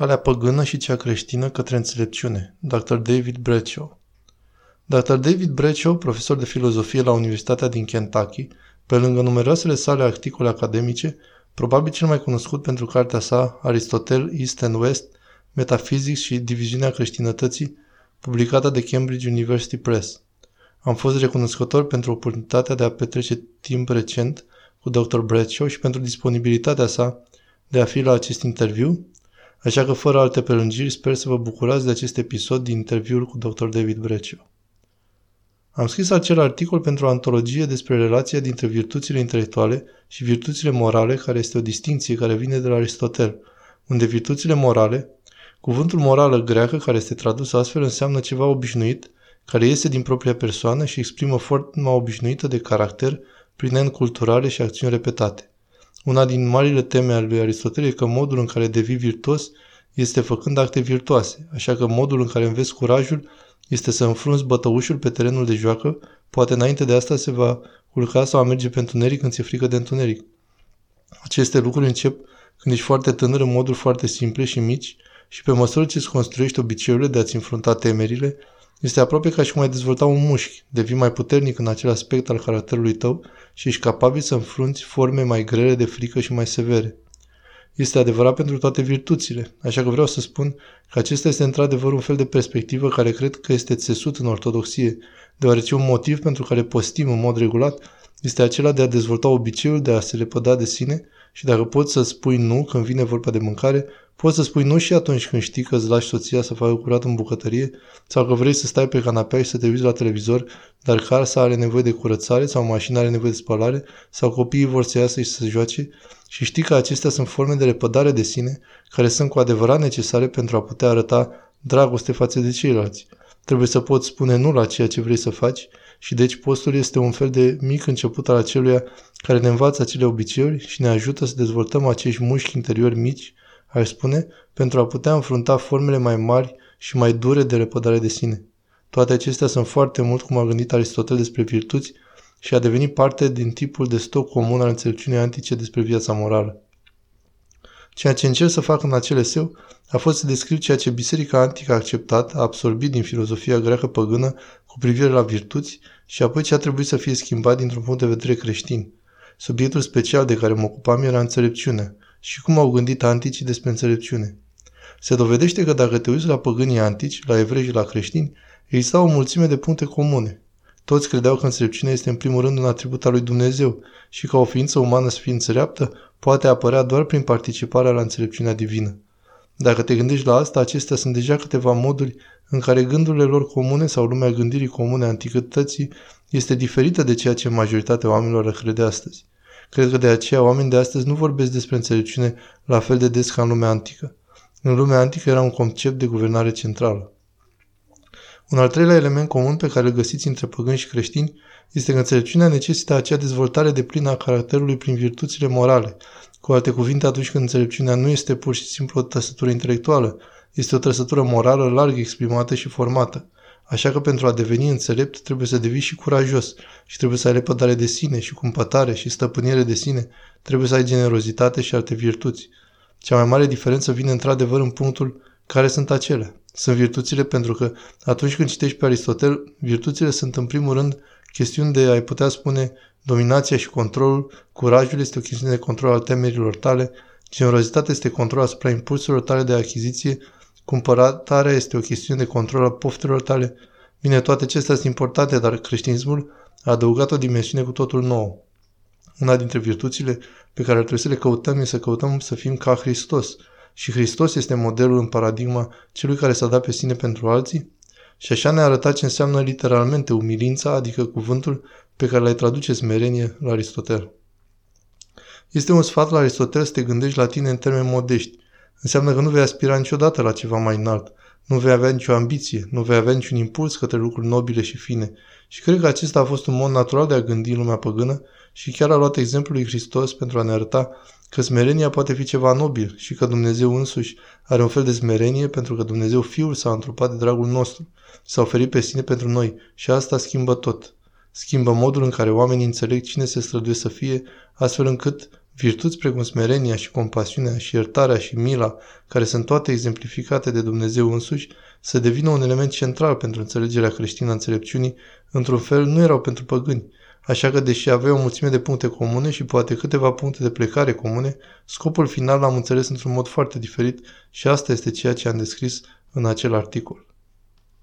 Calea păgână și cea creștină către înțelepciune. Dr. David Bradshaw Dr. David Bradshaw, profesor de filozofie la Universitatea din Kentucky, pe lângă numeroasele sale articole academice, probabil cel mai cunoscut pentru cartea sa Aristotel, East and West, Metaphysics și Diviziunea creștinătății, publicată de Cambridge University Press. Am fost recunoscător pentru oportunitatea de a petrece timp recent cu Dr. Bradshaw și pentru disponibilitatea sa de a fi la acest interviu Așa că, fără alte prelungiri, sper să vă bucurați de acest episod din interviul cu Dr. David Breccio. Am scris acel articol pentru o antologie despre relația dintre virtuțile intelectuale și virtuțile morale, care este o distinție care vine de la Aristotel, unde virtuțile morale, cuvântul morală greacă care este tradus astfel înseamnă ceva obișnuit, care iese din propria persoană și exprimă forma obișnuită de caracter prin culturale și acțiuni repetate. Una din marile teme ale lui Aristotel e că modul în care devii virtuos este făcând acte virtuoase, așa că modul în care înveți curajul este să înfrunzi bătăușul pe terenul de joacă, poate înainte de asta se va culca sau a merge pe întuneric când ți-e frică de întuneric. Aceste lucruri încep când ești foarte tânăr în moduri foarte simple și mici și pe măsură ce îți construiești obiceiurile de a-ți înfrunta temerile, este aproape ca și cum ai dezvolta un mușchi, devii mai puternic în acel aspect al caracterului tău și ești capabil să înfrunți forme mai grele de frică și mai severe. Este adevărat pentru toate virtuțile, așa că vreau să spun că acesta este într-adevăr un fel de perspectivă care cred că este țesut în ortodoxie, deoarece un motiv pentru care postim în mod regulat este acela de a dezvolta obiceiul de a se lepăda de sine și dacă poți să spui nu când vine vorba de mâncare, Poți să spui nu și atunci când știi că îți lași soția să facă curat în bucătărie sau că vrei să stai pe canapea și să te uiți la televizor, dar casa are nevoie de curățare sau mașina are nevoie de spălare sau copiii vor să iasă și să se joace și știi că acestea sunt forme de repădare de sine care sunt cu adevărat necesare pentru a putea arăta dragoste față de ceilalți. Trebuie să poți spune nu la ceea ce vrei să faci și deci postul este un fel de mic început al aceluia care ne învață acele obiceiuri și ne ajută să dezvoltăm acești mușchi interiori mici aș spune, pentru a putea înfrunta formele mai mari și mai dure de repădare de sine. Toate acestea sunt foarte mult cum a gândit Aristotel despre virtuți și a devenit parte din tipul de stoc comun al înțelepciunii antice despre viața morală. Ceea ce încerc să fac în acel eseu a fost să descriu ceea ce biserica antică a acceptat, a absorbit din filozofia greacă păgână cu privire la virtuți și apoi ce a trebuit să fie schimbat dintr-un punct de vedere creștin. Subiectul special de care mă ocupam era înțelepciunea, și cum au gândit anticii despre înțelepciune. Se dovedește că dacă te uiți la păgânii antici, la evrei și la creștini, exista o mulțime de puncte comune. Toți credeau că înțelepciunea este în primul rând un atribut al lui Dumnezeu și că o ființă umană să fie înțeleaptă poate apărea doar prin participarea la înțelepciunea divină. Dacă te gândești la asta, acestea sunt deja câteva moduri în care gândurile lor comune sau lumea gândirii comune a antichității este diferită de ceea ce majoritatea oamenilor crede astăzi. Cred că de aceea oamenii de astăzi nu vorbesc despre înțelepciune la fel de des ca în lumea antică. În lumea antică era un concept de guvernare centrală. Un al treilea element comun pe care îl găsiți între păgâni și creștini este că înțelepciunea necesită acea dezvoltare de plină a caracterului prin virtuțile morale. Cu alte cuvinte, atunci când înțelepciunea nu este pur și simplu o trăsătură intelectuală, este o trăsătură morală larg exprimată și formată. Așa că pentru a deveni înțelept trebuie să devii și curajos și trebuie să ai repădare de sine și cumpătare și stăpânire de sine, trebuie să ai generozitate și alte virtuți. Cea mai mare diferență vine într-adevăr în punctul care sunt acelea. Sunt virtuțile pentru că atunci când citești pe Aristotel, virtuțile sunt în primul rând chestiuni de, ai putea spune, dominația și controlul, curajul este o chestiune de control al temerilor tale, generozitatea este control asupra impulsurilor tale de achiziție, Cumpăratarea este o chestiune de control al poftelor tale. Bine, toate acestea sunt importante, dar creștinismul a adăugat o dimensiune cu totul nouă. Una dintre virtuțile pe care ar trebui să le căutăm este să căutăm să fim ca Hristos. Și Hristos este modelul în paradigma celui care s-a dat pe sine pentru alții. Și așa ne-a arătat ce înseamnă literalmente umilința, adică cuvântul pe care l-ai traduce smerenie la Aristotel. Este un sfat la Aristotel să te gândești la tine în termeni modești, Înseamnă că nu vei aspira niciodată la ceva mai înalt, nu vei avea nicio ambiție, nu vei avea niciun impuls către lucruri nobile și fine. Și cred că acesta a fost un mod natural de a gândi în lumea păgână și chiar a luat exemplul lui Hristos pentru a ne arăta că smerenia poate fi ceva nobil și că Dumnezeu însuși are un fel de smerenie pentru că Dumnezeu Fiul s-a întrupat de dragul nostru, s-a oferit pe sine pentru noi și asta schimbă tot. Schimbă modul în care oamenii înțeleg cine se străduie să fie, astfel încât Virtuți precum smerenia și compasiunea și iertarea și mila, care sunt toate exemplificate de Dumnezeu însuși, să devină un element central pentru înțelegerea creștină a înțelepciunii, într-un fel nu erau pentru păgâni, Așa că, deși aveau o mulțime de puncte comune și poate câteva puncte de plecare comune, scopul final l-am înțeles într-un mod foarte diferit și asta este ceea ce am descris în acel articol.